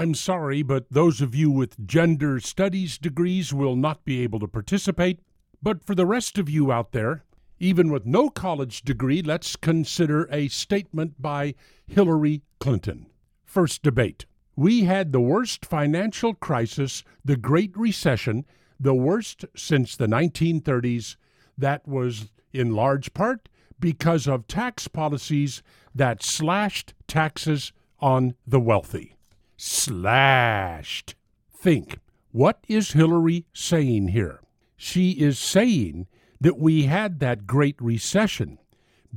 I'm sorry, but those of you with gender studies degrees will not be able to participate. But for the rest of you out there, even with no college degree, let's consider a statement by Hillary Clinton. First debate. We had the worst financial crisis, the Great Recession, the worst since the 1930s. That was in large part because of tax policies that slashed taxes on the wealthy. Slashed. Think, what is Hillary saying here? She is saying that we had that great recession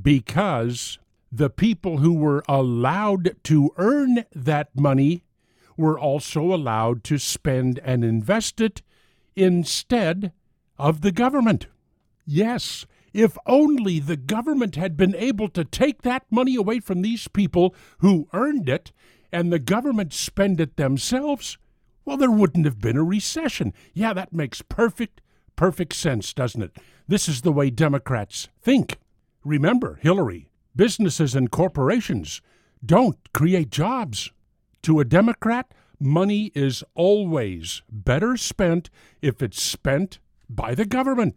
because the people who were allowed to earn that money were also allowed to spend and invest it instead of the government. Yes, if only the government had been able to take that money away from these people who earned it and the government spend it themselves, well, there wouldn't have been a recession. Yeah, that makes perfect, perfect sense, doesn't it? This is the way Democrats think. Remember, Hillary, businesses and corporations don't create jobs. To a Democrat, money is always better spent if it's spent by the government,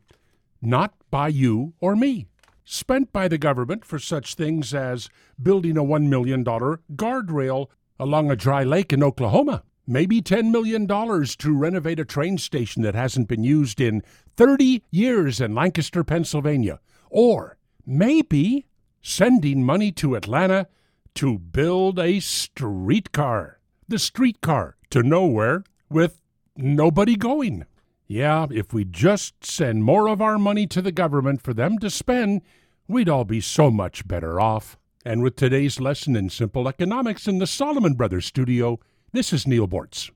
not by you or me. Spent by the government for such things as building a $1 million guardrail along a dry lake in Oklahoma. Maybe $10 million to renovate a train station that hasn't been used in 30 years in Lancaster, Pennsylvania. Or maybe sending money to Atlanta to build a streetcar. The streetcar to nowhere with nobody going. Yeah, if we just send more of our money to the government for them to spend, we'd all be so much better off. And with today's lesson in simple economics in the Solomon Brothers studio, this is Neal Boortz.